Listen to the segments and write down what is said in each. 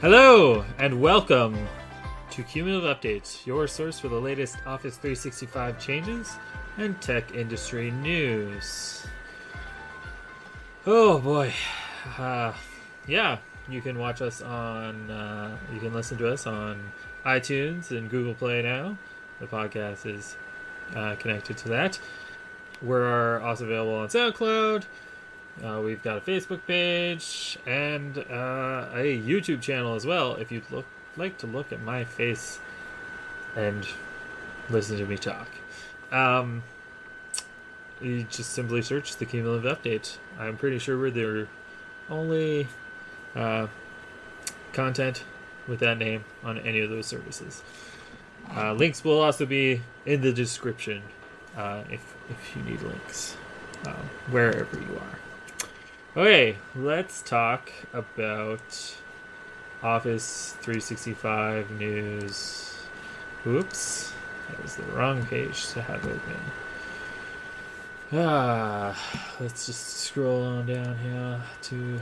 Hello and welcome to Cumulative Updates, your source for the latest Office 365 changes and tech industry news. Oh boy. Uh, yeah, you can watch us on, uh, you can listen to us on iTunes and Google Play now. The podcast is uh, connected to that. We're also available on SoundCloud. Uh, we've got a Facebook page and uh, a YouTube channel as well. If you'd look, like to look at my face and listen to me talk, um, you just simply search the cumulative update. I'm pretty sure we're the only uh, content with that name on any of those services. Uh, links will also be in the description uh, if if you need links um, wherever you are. Okay, let's talk about Office 365 news. Oops, that was the wrong page to have open. Ah, let's just scroll on down here to.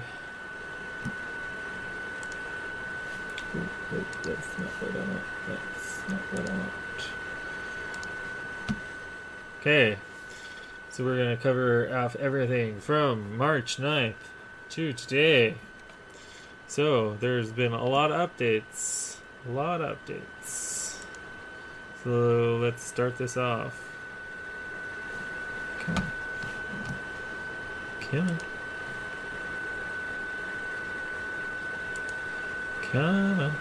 That's not what I want. That's not what I want. Okay, so we're going to cover off everything from March 9th to today. So there's been a lot of updates. A lot of updates. So let's start this off. Come on. Come on. Come on.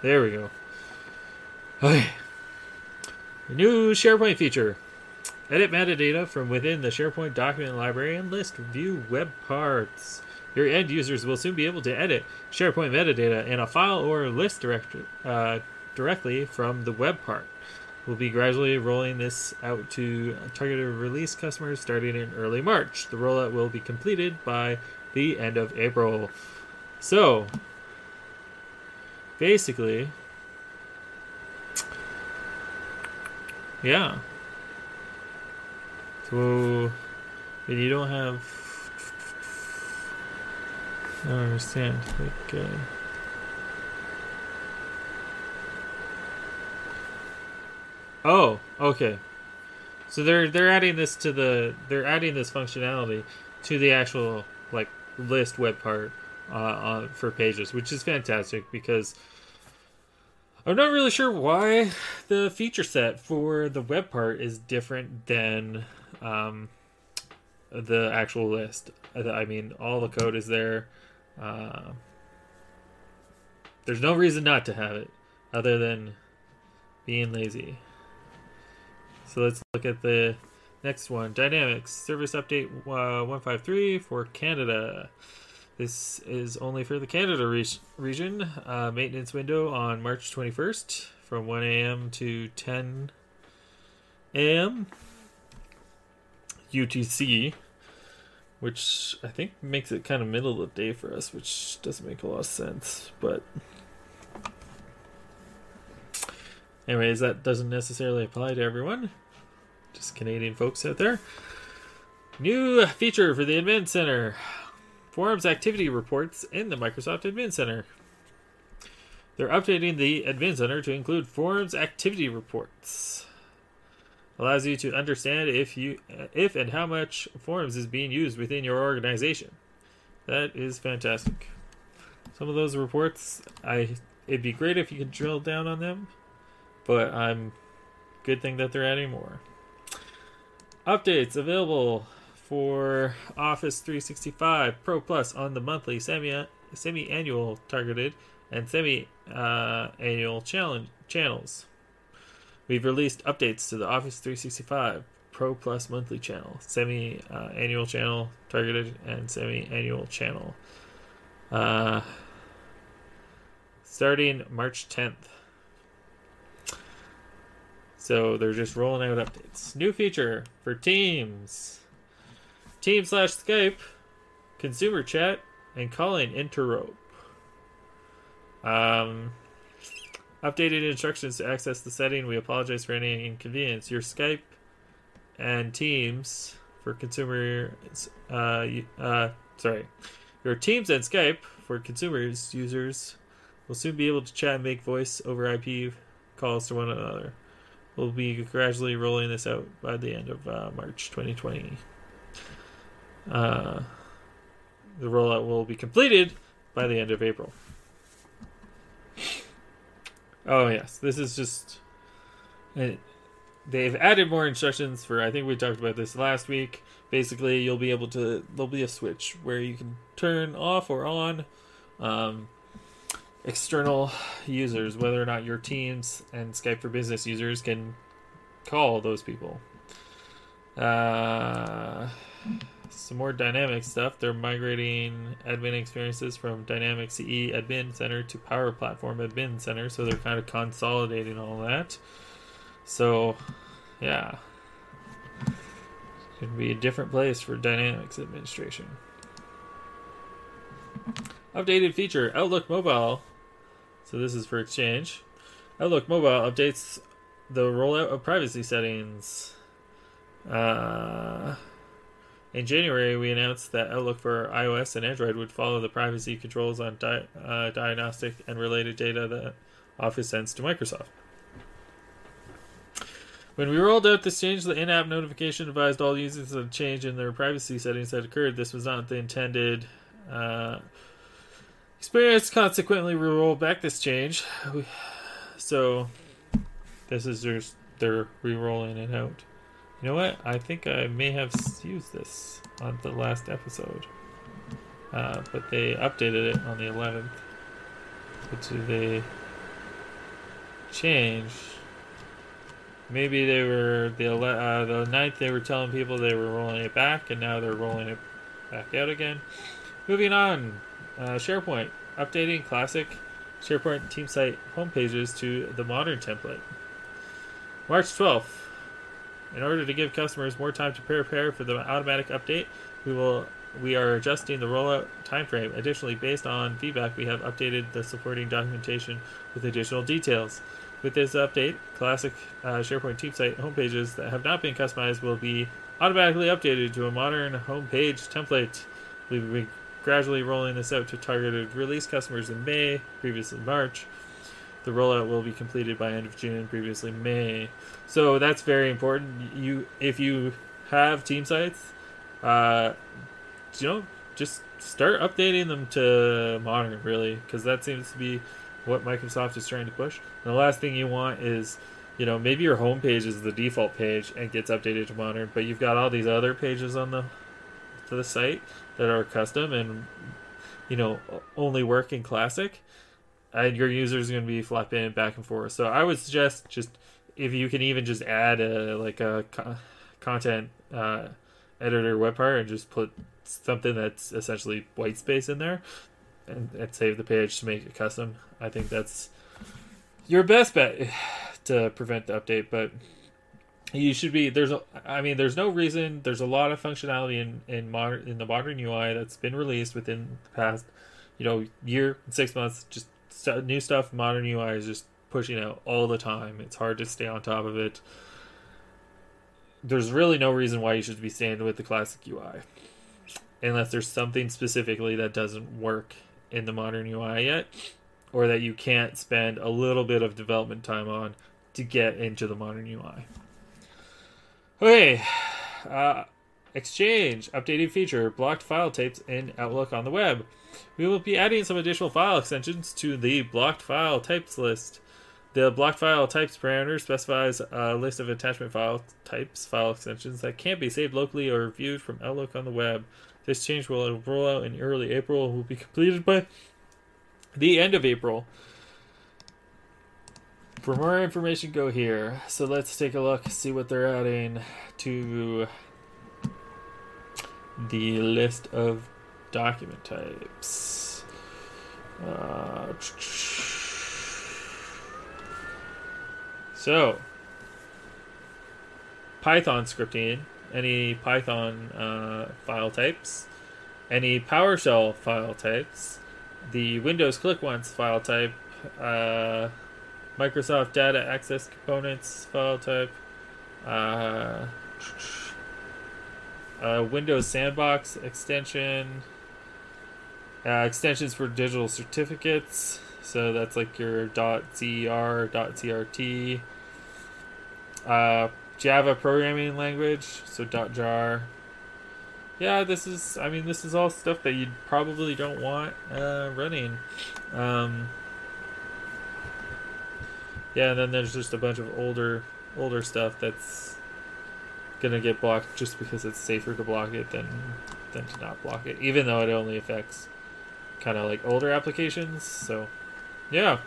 There we go. Okay. New SharePoint feature. Edit metadata from within the SharePoint document library and list view web parts. Your end users will soon be able to edit SharePoint metadata in a file or list direct, uh, directly from the web part. We'll be gradually rolling this out to targeted release customers starting in early March. The rollout will be completed by the end of April. So, basically, Yeah. So, but you don't have. I don't understand. Like, uh, oh, okay. So they're they're adding this to the they're adding this functionality to the actual like list web part uh, uh, for pages, which is fantastic because I'm not really sure why the feature set for the web part is different than um, the actual list. I mean, all the code is there. Uh, there's no reason not to have it other than being lazy. So let's look at the next one Dynamics Service Update uh, 153 for Canada. This is only for the Canada re- region. Uh, maintenance window on March 21st from 1 a.m. to 10 a.m. UTC, which I think makes it kind of middle of the day for us, which doesn't make a lot of sense. But, anyways, that doesn't necessarily apply to everyone, just Canadian folks out there. New feature for the Admin Center. Forums activity reports in the Microsoft Admin Center. They're updating the Admin Center to include forums activity reports. Allows you to understand if you if and how much forums is being used within your organization. That is fantastic. Some of those reports, I it'd be great if you could drill down on them, but I'm good thing that they're adding more. Updates available for Office 365 Pro Plus on the monthly, semi semi annual targeted and semi uh, annual challenge channels. We've released updates to the Office 365 Pro Plus monthly channel, semi uh, annual channel targeted, and semi annual channel. Uh, starting March 10th. So they're just rolling out updates. New feature for Teams. Team slash Skype, consumer chat, and calling interop. Um, updated instructions to access the setting. We apologize for any inconvenience. Your Skype and Teams for consumers. Uh, uh, sorry, your Teams and Skype for consumers users will soon be able to chat and make voice over IP calls to one another. We'll be gradually rolling this out by the end of uh, March 2020. Uh, the rollout will be completed by the end of April. Oh yes, this is just. It, they've added more instructions for. I think we talked about this last week. Basically, you'll be able to. There'll be a switch where you can turn off or on um, external users, whether or not your Teams and Skype for Business users can call those people. Uh, some more dynamic stuff. They're migrating admin experiences from Dynamic CE Admin Center to Power Platform Admin Center, so they're kind of consolidating all that. So, yeah, to be a different place for Dynamics administration. Updated feature Outlook Mobile. So this is for Exchange. Outlook Mobile updates the rollout of privacy settings. Uh, in January, we announced that Outlook for iOS and Android would follow the privacy controls on di- uh, diagnostic and related data that Office sends to Microsoft. When we rolled out this change, the in-app notification advised all users of a change in their privacy settings had occurred. This was not the intended uh, experience. Consequently, we rolled back this change. So, this is just they're re-rolling it out. You know what? I think I may have used this on the last episode, uh, but they updated it on the 11th. What do they change? Maybe they were the ele- uh, the 9th. They were telling people they were rolling it back, and now they're rolling it back out again. Moving on, uh, SharePoint updating classic SharePoint team site homepages to the modern template. March 12th. In order to give customers more time to prepare for the automatic update, we will we are adjusting the rollout timeframe. Additionally, based on feedback, we have updated the supporting documentation with additional details. With this update, classic uh, SharePoint team site homepages that have not been customized will be automatically updated to a modern homepage template. We've been gradually rolling this out to targeted release customers in May, previously March. The rollout will be completed by end of June, previously May. So that's very important. You, if you have team sites, uh, you know, just start updating them to modern, really, because that seems to be what Microsoft is trying to push. And the last thing you want is, you know, maybe your home page is the default page and gets updated to modern, but you've got all these other pages on the to the site that are custom and you know only work in classic and your users are going to be flipping back and forth. So i would suggest just if you can even just add a like a co- content uh, editor web part and just put something that's essentially white space in there and, and save the page to make it custom i think that's your best bet to prevent the update. But you should be there's a i mean there's no reason there's a lot of functionality in in modern in the modern ui that's been released within the past you know year six months just st- new stuff modern ui is just pushing out all the time. It's hard to stay on top of it. There's really no reason why you should be staying with the classic ui unless there's something specifically that doesn't work in the modern ui yet or that you can't spend a little bit of development time on to get into the modern ui Okay, uh, Exchange updated feature blocked file types in Outlook on the web. We will be adding some additional file extensions to the blocked file types list. The blocked file types parameter specifies a list of attachment file types, file extensions that can't be saved locally or viewed from Outlook on the web. This change will roll out in early April and will be completed by the end of April. For more information, go here. So let's take a look, see what they're adding to the list of document types. Uh, so, Python scripting, any Python uh, file types, any PowerShell file types, the Windows Click Once file type, uh, Microsoft Data Access Components file type, uh, uh, Windows Sandbox extension, uh, extensions for digital certificates. So that's like your .cer, .crt, uh, Java programming language, so .jar. Yeah, this is. I mean, this is all stuff that you probably don't want uh, running. Um, yeah, and then there's just a bunch of older, older stuff that's gonna get blocked just because it's safer to block it than than to not block it, even though it only affects kind of like older applications. So, yeah,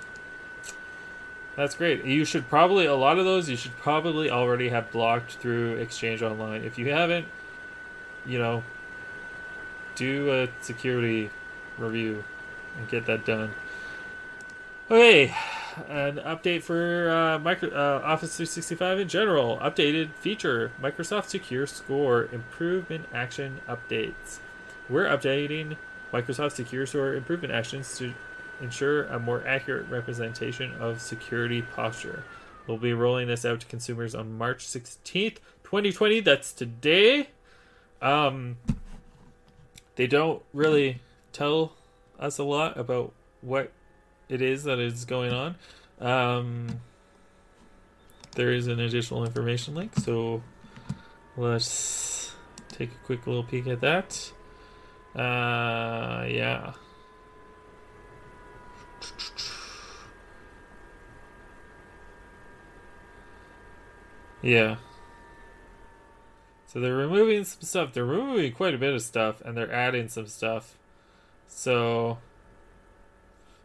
that's great. You should probably a lot of those you should probably already have blocked through Exchange Online. If you haven't, you know, do a security review and get that done. Okay, an update for uh, micro, uh, Office 365 in general. Updated feature Microsoft Secure Score Improvement Action Updates. We're updating Microsoft Secure Score Improvement Actions to ensure a more accurate representation of security posture. We'll be rolling this out to consumers on March 16th, 2020. That's today. Um, they don't really tell us a lot about what it is that is going on. Um, there is an additional information link, so let's take a quick little peek at that. Uh, yeah. Yeah. So they're removing some stuff. They're removing quite a bit of stuff, and they're adding some stuff. So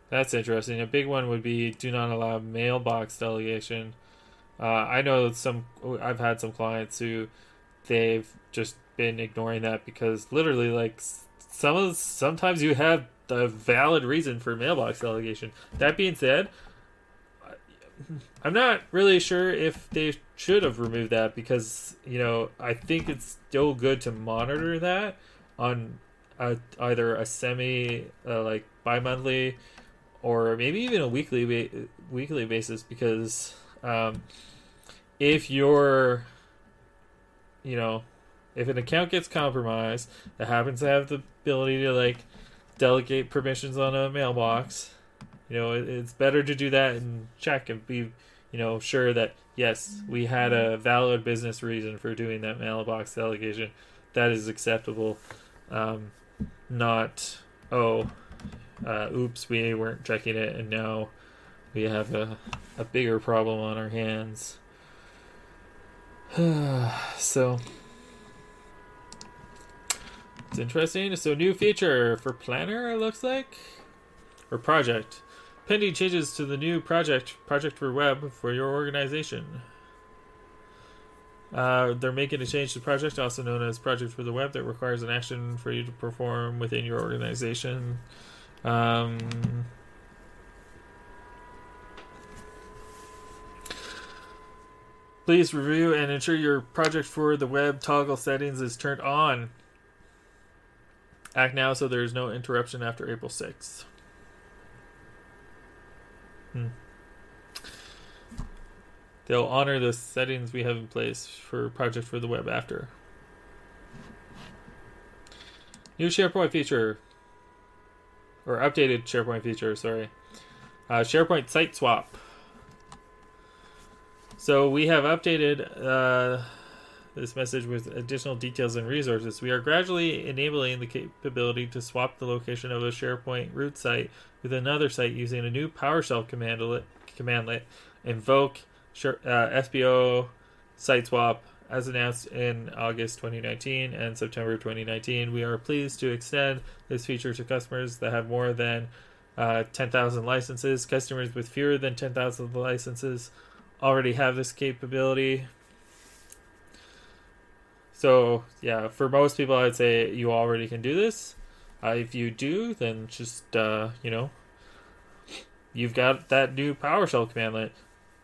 that's interesting. A big one would be do not allow mailbox delegation. Uh, I know some. I've had some clients who they've just been ignoring that because literally, like some of sometimes you have a valid reason for mailbox delegation. That being said, I'm not really sure if they should have removed that because you know I think it's still good to monitor that on a, either a semi uh, like bi-monthly or maybe even a weekly ba- weekly basis because um, if you're you know if an account gets compromised that happens to have the ability to like delegate permissions on a mailbox you know it, it's better to do that and check and be you know sure that yes we had a valid business reason for doing that mailbox delegation. That is acceptable. Um, not oh uh, oops we weren't checking it and now we have a, a bigger problem on our hands. So it's interesting. So new feature for Planner, it looks like, or project. Pending changes to the new project, project for web for your organization. Uh, they're making a change to project, also known as project for the web, that requires an action for you to perform within your organization. Um, please review and ensure your project for the web toggle settings is turned on Act now so there is no interruption after April 6th. Hmm. They'll honor the settings we have in place for Project for the Web after. New SharePoint feature. Or updated SharePoint feature, sorry. Uh, SharePoint Site Swap. So we have updated uh, this message with additional details and resources. We are gradually enabling the capability to swap the location of a SharePoint root site with another site using a new PowerShell commandlet, commandlet invoke uh, SPO site swap as announced in August 2019 and September 2019. We are pleased to extend this feature to customers that have more than uh, 10,000 licenses. Customers with fewer than 10,000 licenses already have this capability. So yeah, for most people, I'd say you already can do this. Uh, if you do, then just uh, you know, you've got that new PowerShell commandlet.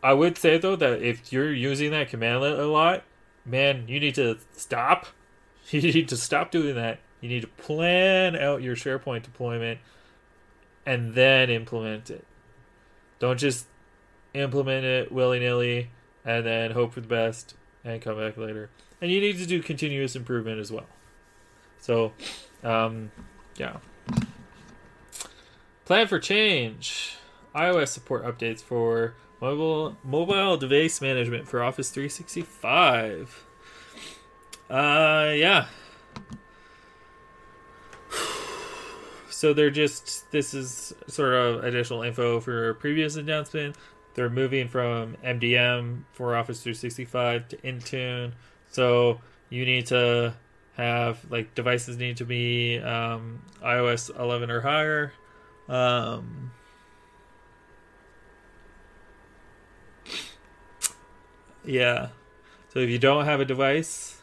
I would say though that if you're using that commandlet a lot, man, you need to stop. You need to stop doing that. You need to plan out your SharePoint deployment and then implement it. Don't just implement it willy nilly and then hope for the best and come back later. And you need to do continuous improvement as well. So, um, yeah. Plan for change. iOS support updates for mobile mobile device management for Office 365. Uh, yeah. So they're just this is sort of additional info for a previous announcement. They're moving from MDM for Office 365 to Intune. So you need to have like devices need to be um, iOS 11 or higher. Um, yeah. So if you don't have a device,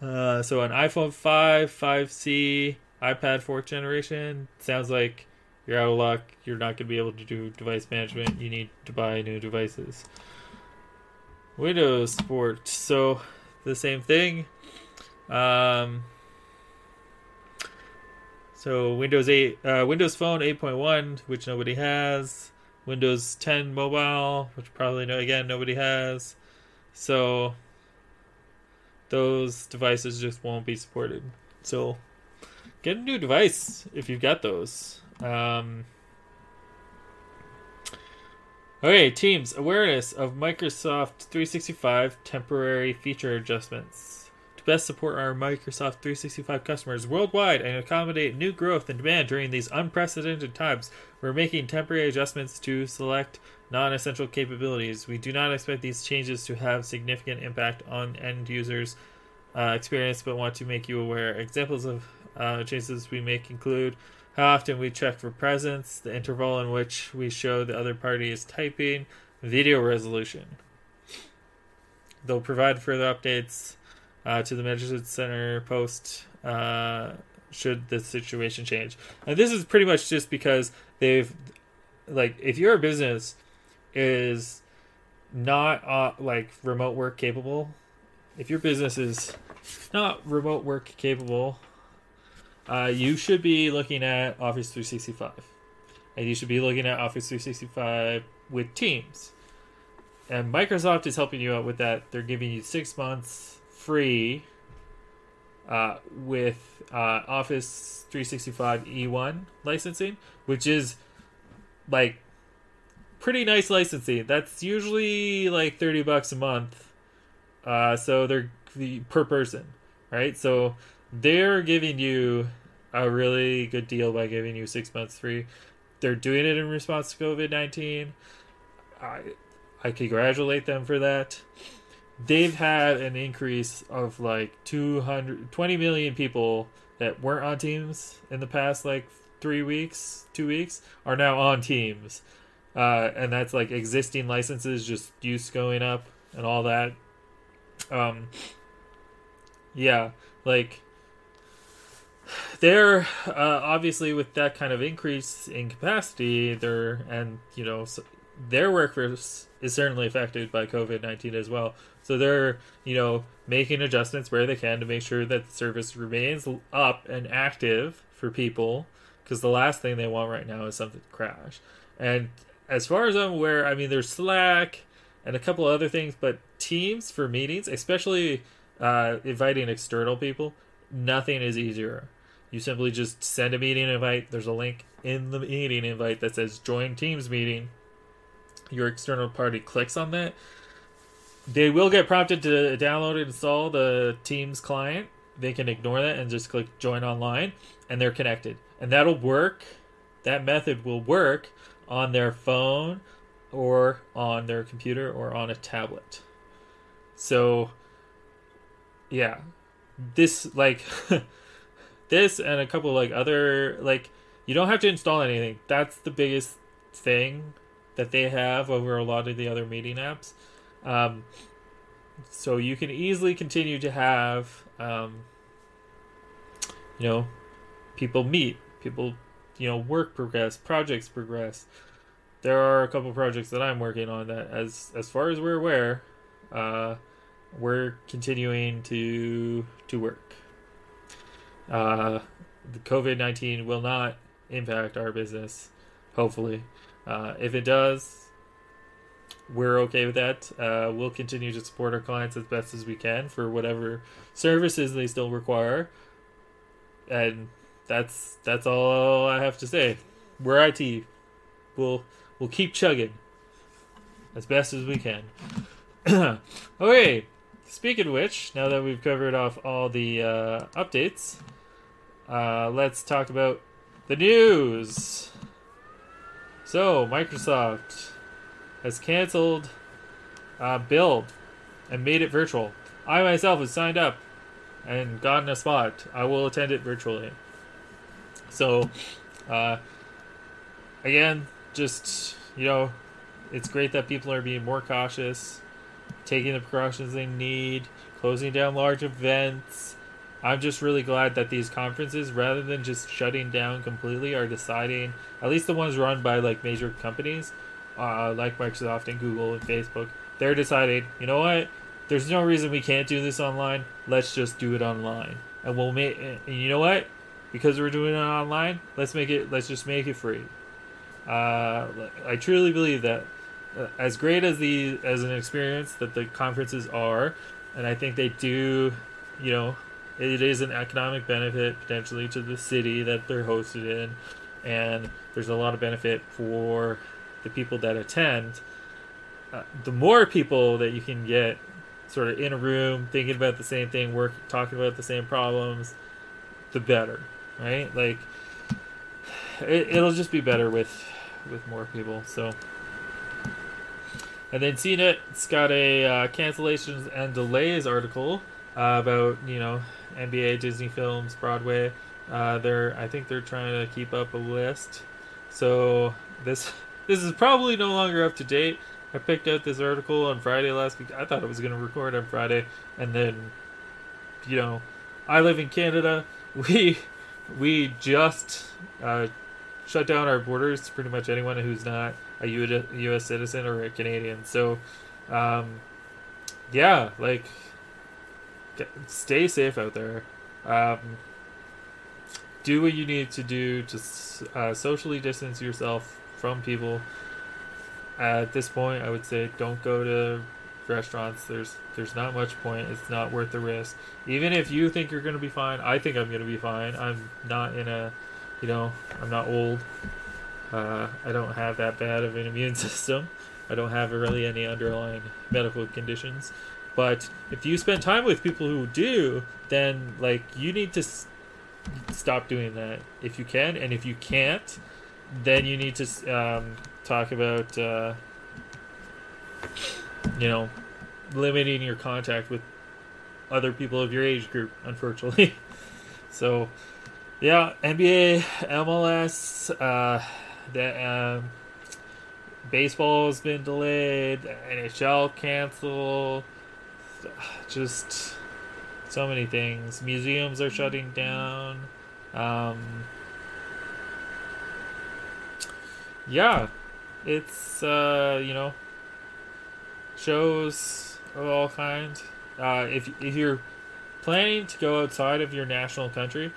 uh, so an iPhone 5, 5C, iPad fourth generation, sounds like you're out of luck. You're not going to be able to do device management. You need to buy new devices. Windows support. So the same thing. Um, so Windows 8, uh, Windows Phone 8.1, which nobody has. Windows 10 Mobile, which probably no again nobody has. So those devices just won't be supported. So get a new device if you've got those. Um, okay, Teams awareness of Microsoft 365 temporary feature adjustments to best support our Microsoft 365 customers worldwide and accommodate new growth and demand during these unprecedented times. We're making temporary adjustments to select non essential capabilities. We do not expect these changes to have significant impact on end users' uh, experience, but want to make you aware. Examples of uh, changes we make include how often we check for presence, the interval in which we show the other party is typing, video resolution. They'll provide further updates uh, to the Message Center post uh, should the situation change. And this is pretty much just because they've, like, if your business is not uh, like remote work capable, if your business is not remote work capable, uh, you should be looking at Office 365. And you should be looking at Office 365 with Teams. And Microsoft is helping you out with that. They're giving you six months free uh, with uh, Office 365 E1 licensing, which is like pretty nice licensing. That's usually like 30 bucks a month. Uh, so they're the, per person, right? So they're giving you a really good deal by giving you six months free. They're doing it in response to COVID 19. I, I congratulate them for that. They've had an increase of like 200, 20 million people that weren't on teams in the past like three weeks, two weeks, are now on teams. Uh, and that's like existing licenses, just use going up and all that. Um, yeah, like they're uh, obviously with that kind of increase in capacity, they're and you know so their workforce is certainly affected by COVID nineteen as well. So they're you know making adjustments where they can to make sure that the service remains up and active for people because the last thing they want right now is something to crash. And as far as I'm aware, I mean there's Slack and a couple other things, but Teams for meetings, especially uh, inviting external people, nothing is easier. You simply just send a meeting invite. There's a link in the meeting invite that says join Teams meeting. Your external party clicks on that. They will get prompted to download and install the Teams client. They can ignore that and just click join online, and they're connected. And that'll work. That method will work on their phone or on their computer or on a tablet. So, yeah, this like this and a couple like other like you don't have to install anything. That's the biggest thing that they have over a lot of the other meeting apps. Um, so you can easily continue to have um, you know people meet, people you know work progress, projects progress. There are a couple projects that I'm working on that as as far as we're aware, uh, we're continuing to to work. Uh, the COVID 19 will not impact our business, hopefully. Uh, if it does, we're okay with that. Uh, we'll continue to support our clients as best as we can for whatever services they still require, and that's that's all I have to say. We're IT. We'll we'll keep chugging as best as we can. okay. Speaking of which, now that we've covered off all the uh, updates, uh, let's talk about the news. So, Microsoft has canceled uh, Build and made it virtual. I myself have signed up and gotten a spot. I will attend it virtually. So, uh, again, just, you know, it's great that people are being more cautious taking the precautions they need, closing down large events. I'm just really glad that these conferences, rather than just shutting down completely, are deciding, at least the ones run by like major companies, uh, like Microsoft and Google and Facebook, they're deciding, you know what? There's no reason we can't do this online. Let's just do it online, and we'll make. And you know what? Because we're doing it online, let's make it. Let's just make it free. Uh, I truly believe that as great as the as an experience that the conferences are, and I think they do, you know, it is an economic benefit potentially to the city that they're hosted in, and there's a lot of benefit for the people that attend. Uh, the more people that you can get sort of in a room thinking about the same thing, work talking about the same problems, the better, right? Like it, it'll just be better with with more people. So and then CNET's got a uh, cancellations and delays article uh, about you know NBA, Disney films, Broadway. Uh, they're I think they're trying to keep up a list. So this this is probably no longer up to date. I picked out this article on Friday last week. I thought I was going to record on Friday, and then, you know, I live in Canada. We we just uh, shut down our borders to pretty much anyone who's not a U.S. citizen or a Canadian. So, um, yeah, like, get, stay safe out there. Um, do what you need to do to uh, socially distance yourself from people. At this point, I would say don't go to restaurants. There's there's not much point. It's not worth the risk. Even if you think you're gonna be fine, I think I'm gonna be fine. I'm not in a, you know, I'm not old. Uh, I don't have that bad of an immune system. I don't have really any underlying medical conditions. But if you spend time with people who do, then like you need to s- stop doing that if you can, and if you can't, then you need to um, talk about uh, you know limiting your contact with other people of your age group. Unfortunately, so yeah, NBA, MLS. Uh, that um, baseball has been delayed, NHL canceled, just so many things. Museums are shutting down. Um, yeah, it's uh, you know shows of all kinds. Uh, if if you're planning to go outside of your national country,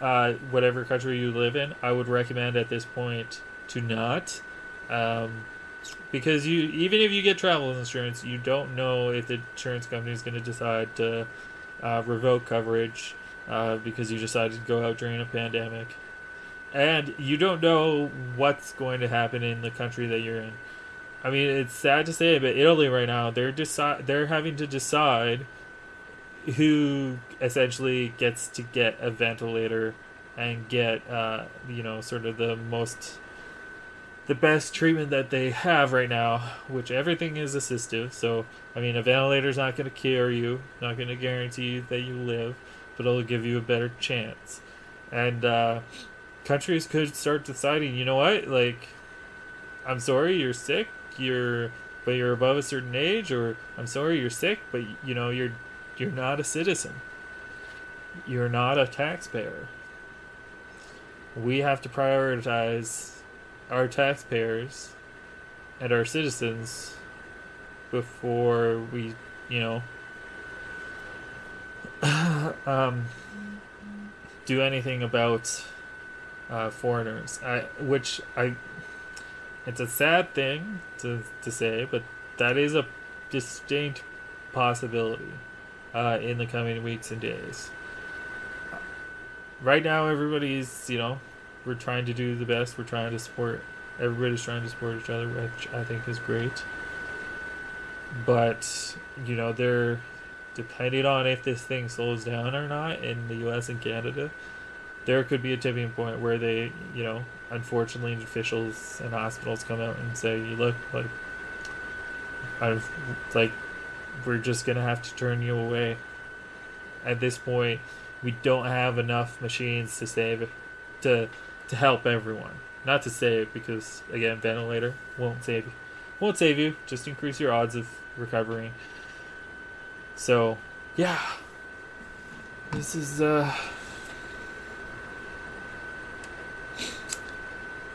uh, whatever country you live in, I would recommend at this point to not. Um, because you even if you get travel insurance, you don't know if the insurance company is going to decide to uh, revoke coverage uh, because you decided to go out during a pandemic, and you don't know what's going to happen in the country that you're in. I mean, it's sad to say, but Italy right now they're decide they're having to decide who essentially gets to get a ventilator and get uh, you know sort of the most the best treatment that they have right now, which everything is assistive. So, I mean, a ventilator's not going to cure you, not going to guarantee that you live, but it'll give you a better chance. And uh, countries could start deciding, you know what, like, I'm sorry, you're sick, you're, but you're above a certain age, or I'm sorry, you're sick, but you know, you're, you're not a citizen. You're not a taxpayer. We have to prioritize our taxpayers and our citizens before we, you know, um, do anything about uh, foreigners. I, which I, it's a sad thing to to say, but that is a distinct possibility uh, in the coming weeks and days. Right now, everybody's you know we're trying to do the best. We're trying to support. Everybody's trying to support each other, which I think is great. But you know they're depending on if this thing slows down or not in the U.S. and Canada. There could be a tipping point where they, you know, unfortunately, officials and hospitals come out and say, "You look like, I've like, we're just gonna have to turn you away." At this point, we don't have enough machines to save it, to to help everyone. Not to save because again, ventilator won't save you, won't save you. Just increase your odds of recovering. So, yeah, this is uh.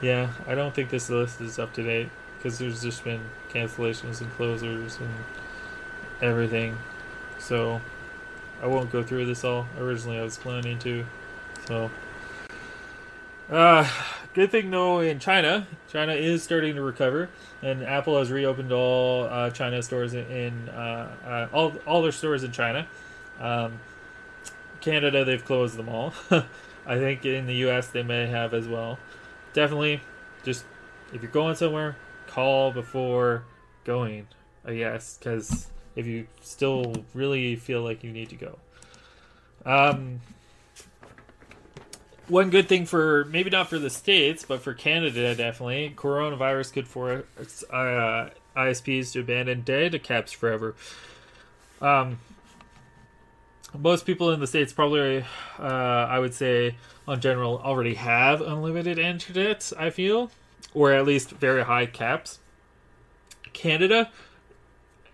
Yeah, I don't think this list is up to date because there's just been cancellations and closers and everything. So I won't go through this all. Originally, I was planning to. So, uh, good thing though in China, China is starting to recover, and Apple has reopened all uh, China stores in, in uh, uh, all all their stores in China. Um, Canada, they've closed them all. I think in the U.S. they may have as well definitely just if you're going somewhere, call before going. I guess because if you still really feel like you need to go. Um, one good thing for maybe not for the states, but for Canada definitely, coronavirus could force uh, ISPs to abandon data caps forever. Um, most people in the states probably, uh, I would say, on general, already have unlimited internet. I feel, or at least very high caps. Canada,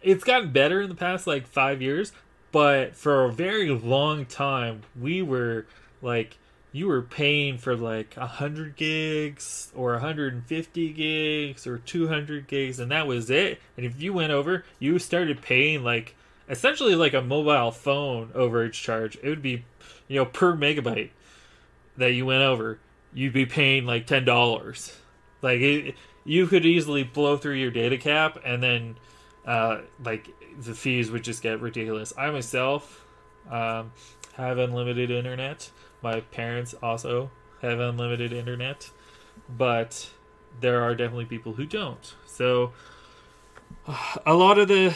it's gotten better in the past like five years, but for a very long time, we were like you were paying for like 100 gigs or 150 gigs or 200 gigs and that was it and if you went over you started paying like essentially like a mobile phone overage charge. It would be, you know, per megabyte that you went over, you'd be paying like ten dollars. Like it, you could easily blow through your data cap, and then uh, like the fees would just get ridiculous. I myself um, have unlimited internet. My parents also have unlimited internet, but there are definitely people who don't. So a lot of the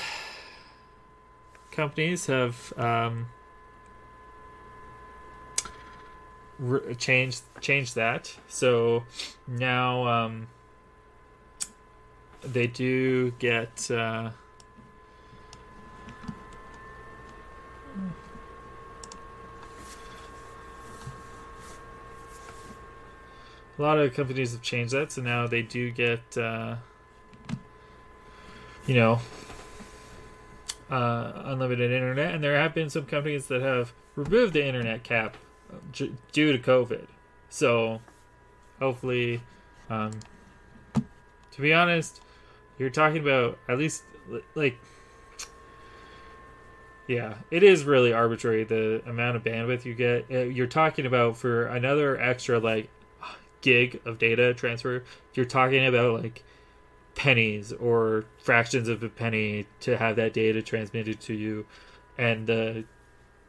companies have um, re- changed changed that. So now um, they do get. Uh, a lot of companies have changed that, so now they do get, uh, you know, uh, unlimited internet, and there have been some companies that have removed the internet cap j- due to COVID. So, hopefully, um, to be honest, you're talking about at least like, yeah, it is really arbitrary the amount of bandwidth you get. Uh, you're talking about for another extra like gig of data transfer. You're talking about like pennies or fractions of a penny to have that data transmitted to you. And the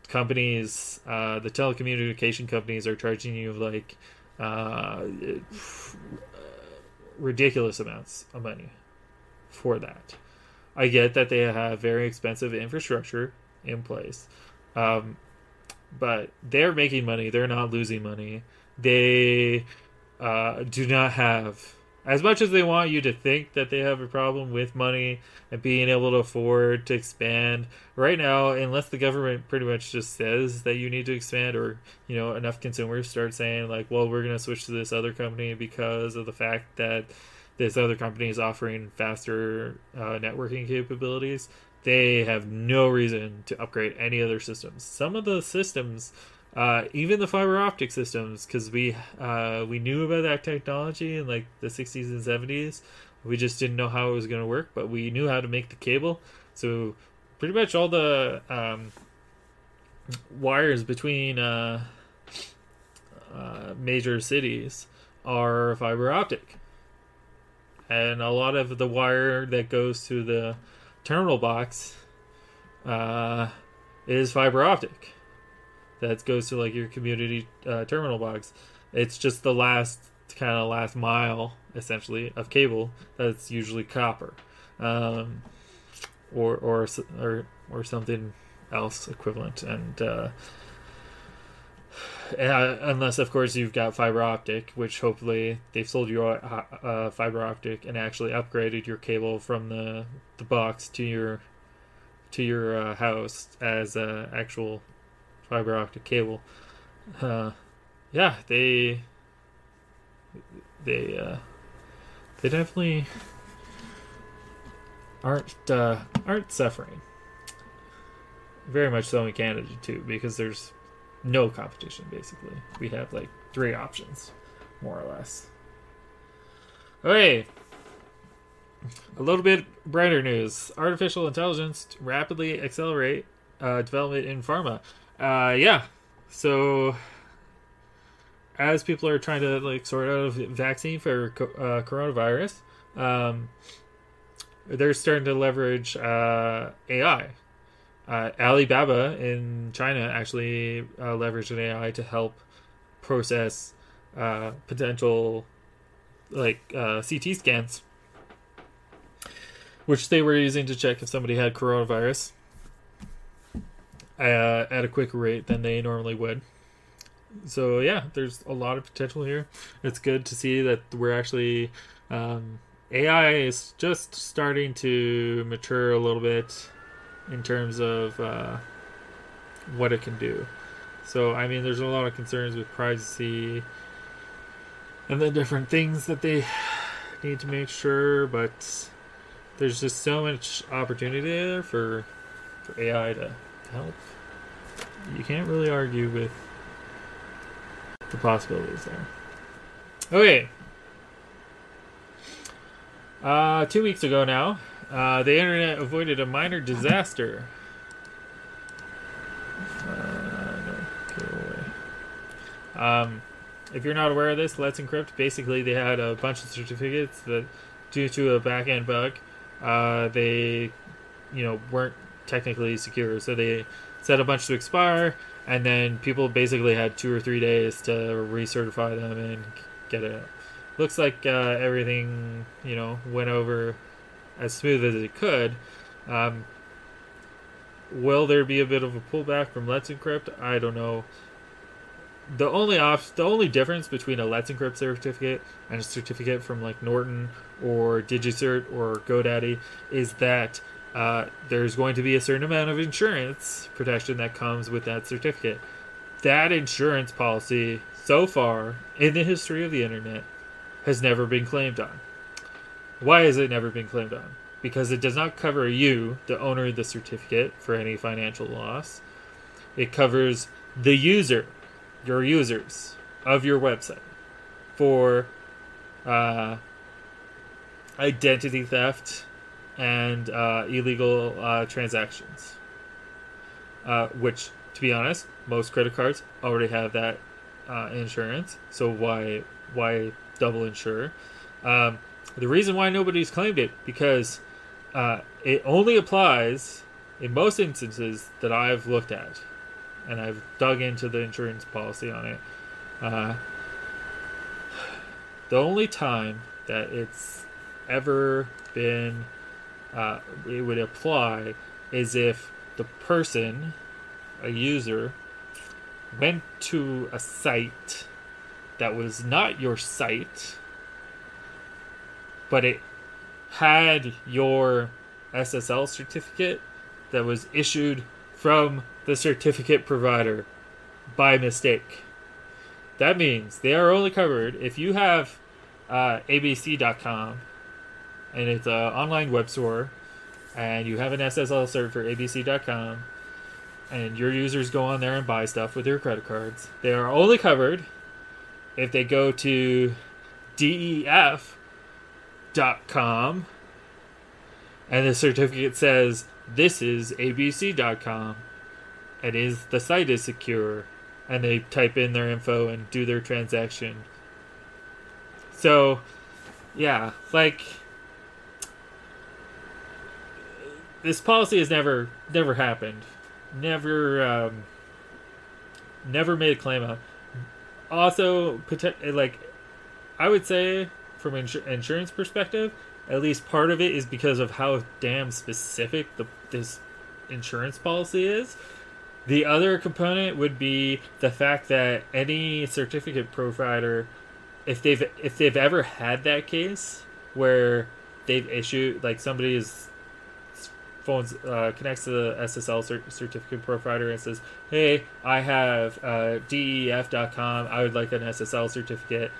companies uh, the telecommunication companies are charging you like uh, ridiculous amounts of money for that. I get that they have very expensive infrastructure in place um, but they're making money. They're not losing money. They uh, do not have. As much as they want you to think that they have a problem with money and being able to afford to expand right now unless the government pretty much just says that you need to expand or you know enough consumers start saying like well we're going to switch to this other company because of the fact that this other company is offering faster uh, networking capabilities they have no reason to upgrade any other systems. Some of the systems uh, even the fiber optic systems, because we uh, we knew about that technology in like the 60s and 70s. We just didn't know how it was going to work, but we knew how to make the cable. So pretty much all the um, wires between uh, uh major cities are fiber optic. and a lot of the wire that goes to the terminal box uh, is fiber optic. That goes to like your community uh, terminal box. It's just the last kind of last mile essentially of cable that's usually copper, um, or or or or something else equivalent, and uh, uh, unless of course you've got fiber optic, which hopefully they've sold you uh, uh, fiber optic and actually upgraded your cable from the the box to your to your uh, house as a actual fiber optic cable. Uh, yeah, they they uh, they definitely aren't uh, aren't suffering. Very much so in Canada too, because there's no competition basically. We have like three options, more or less. Okay. A little bit brighter news. Artificial intelligence rapidly accelerate uh, development in pharma. Uh, yeah. So as people are trying to like sort out a vaccine for uh, coronavirus, um, they're starting to leverage uh, AI. Uh, Alibaba in China actually uh, leveraged an AI to help process uh, potential like uh, CT scans, which they were using to check if somebody had coronavirus uh, at a quicker rate than they normally would so yeah, there's a lot of potential here. It's good to see that we're actually um, AI is just starting to mature a little bit in terms of uh, what it can do. So I mean, there's a lot of concerns with privacy and the different things that they need to make sure, but there's just so much opportunity there for for AI to help. You can't really argue with the possibilities there. Okay. Uh, two weeks ago now, uh, the internet avoided a minor disaster. Uh, no, um, if you're not aware of this, Let's Encrypt basically they had a bunch of certificates that, due to a backend bug, uh, they, you know, weren't technically secure. So they set a bunch to expire, and then people basically had two or three days to recertify them and get it. Looks like uh, everything you know went over as smooth as it could. Um, will there be a bit of a pullback from Let's Encrypt? I don't know. The only off, the only difference between a Let's Encrypt certificate and a certificate from like Norton or DigiCert or GoDaddy is that uh, there's going to be a certain amount of insurance protection that comes with that certificate. That insurance policy, so far in the history of the internet, has never been claimed on. Why has it never been claimed on? Because it does not cover you, the owner of the certificate, for any financial loss. It covers the user, your users of your website, for uh, identity theft and uh, illegal uh, transactions. Uh, which, to be honest, most credit cards already have that uh, insurance. So why why double insure? Um, the reason why nobody's claimed it because uh, it only applies in most instances that I've looked at, and I've dug into the insurance policy on it. Uh, the only time that it's ever been uh, it would apply is if the person, a user, went to a site that was not your site, but it had your SSL certificate that was issued from the certificate provider by mistake. That means they are only covered if you have uh, abc.com and it's an online web store, and you have an SSL cert for abc.com, and your users go on there and buy stuff with your credit cards. They are only covered if they go to def.com and the certificate says this is abc.com and is the site is secure and they type in their info and do their transaction. So, yeah, like this policy has never never happened, never um, never made a claim on. Also, like I would say from an insur- insurance perspective, at least part of it is because of how damn specific the this insurance policy is. The other component would be the fact that any certificate provider, if they've if they've ever had that case where they've issued like somebody's phones uh, connects to the SSL cert- certificate provider and says, "Hey, I have uh, DEF.com. I would like an SSL certificate."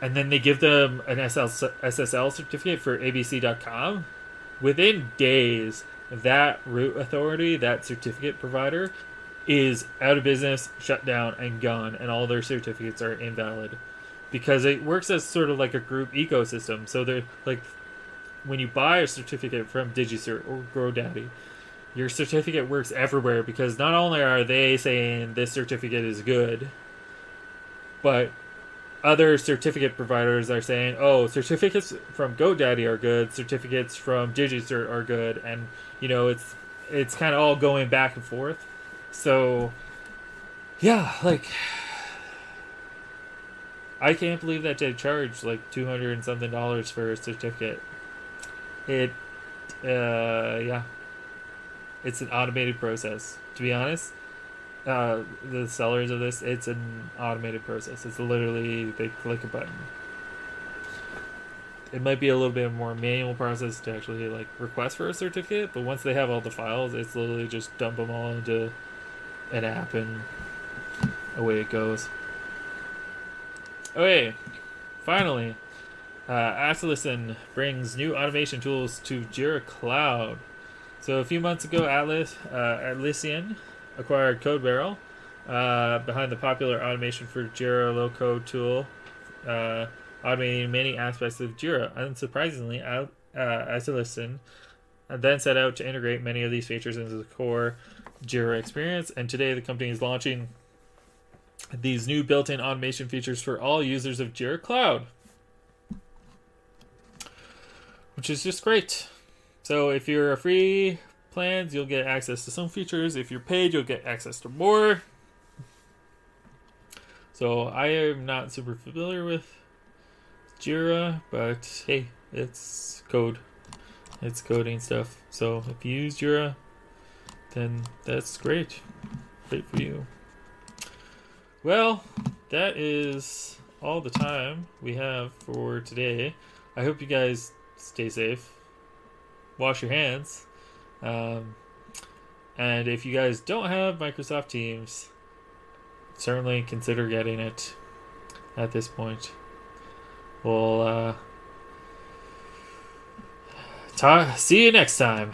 And then they give them an SL- SSL certificate for ABC.com. Within days, that root authority, that certificate provider, is out of business, shut down, and gone, and all their certificates are invalid because it works as sort of like a group ecosystem. So they're like when you buy a certificate from DigiCert or GoDaddy, your certificate works everywhere because not only are they saying this certificate is good, but other certificate providers are saying, oh, certificates from GoDaddy are good, certificates from DigiCert are good, and you know it's it's kind of all going back and forth. So, yeah, like I can't believe that they charge like two hundred and something dollars for a certificate. It, uh, yeah, it's an automated process. To be honest, uh, the sellers of this, it's an automated process. It's literally they click a button. It might be a little bit more manual process to actually like request for a certificate, but once they have all the files, it's literally just dump them all into an app and away it goes. Okay, finally, uh, Atlassian brings new automation tools to Jira Cloud. So a few months ago, Atlas uh, Atlassian acquired CodeBarrel, uh, behind the popular automation for Jira low code tool, uh, automating many aspects of Jira. Unsurprisingly, uh, Atlassian then set out to integrate many of these features into the core Jira experience, and today the company is launching these new built-in automation features for all users of Jira Cloud which is just great. So if you're a free plans, you'll get access to some features. If you're paid, you'll get access to more. So I am not super familiar with Jira, but hey, it's code. It's coding stuff. So if you use Jira, then that's great. Great for you. Well, that is all the time we have for today. I hope you guys stay safe, wash your hands, um, and if you guys don't have Microsoft Teams, certainly consider getting it at this point. We'll uh, see you next time.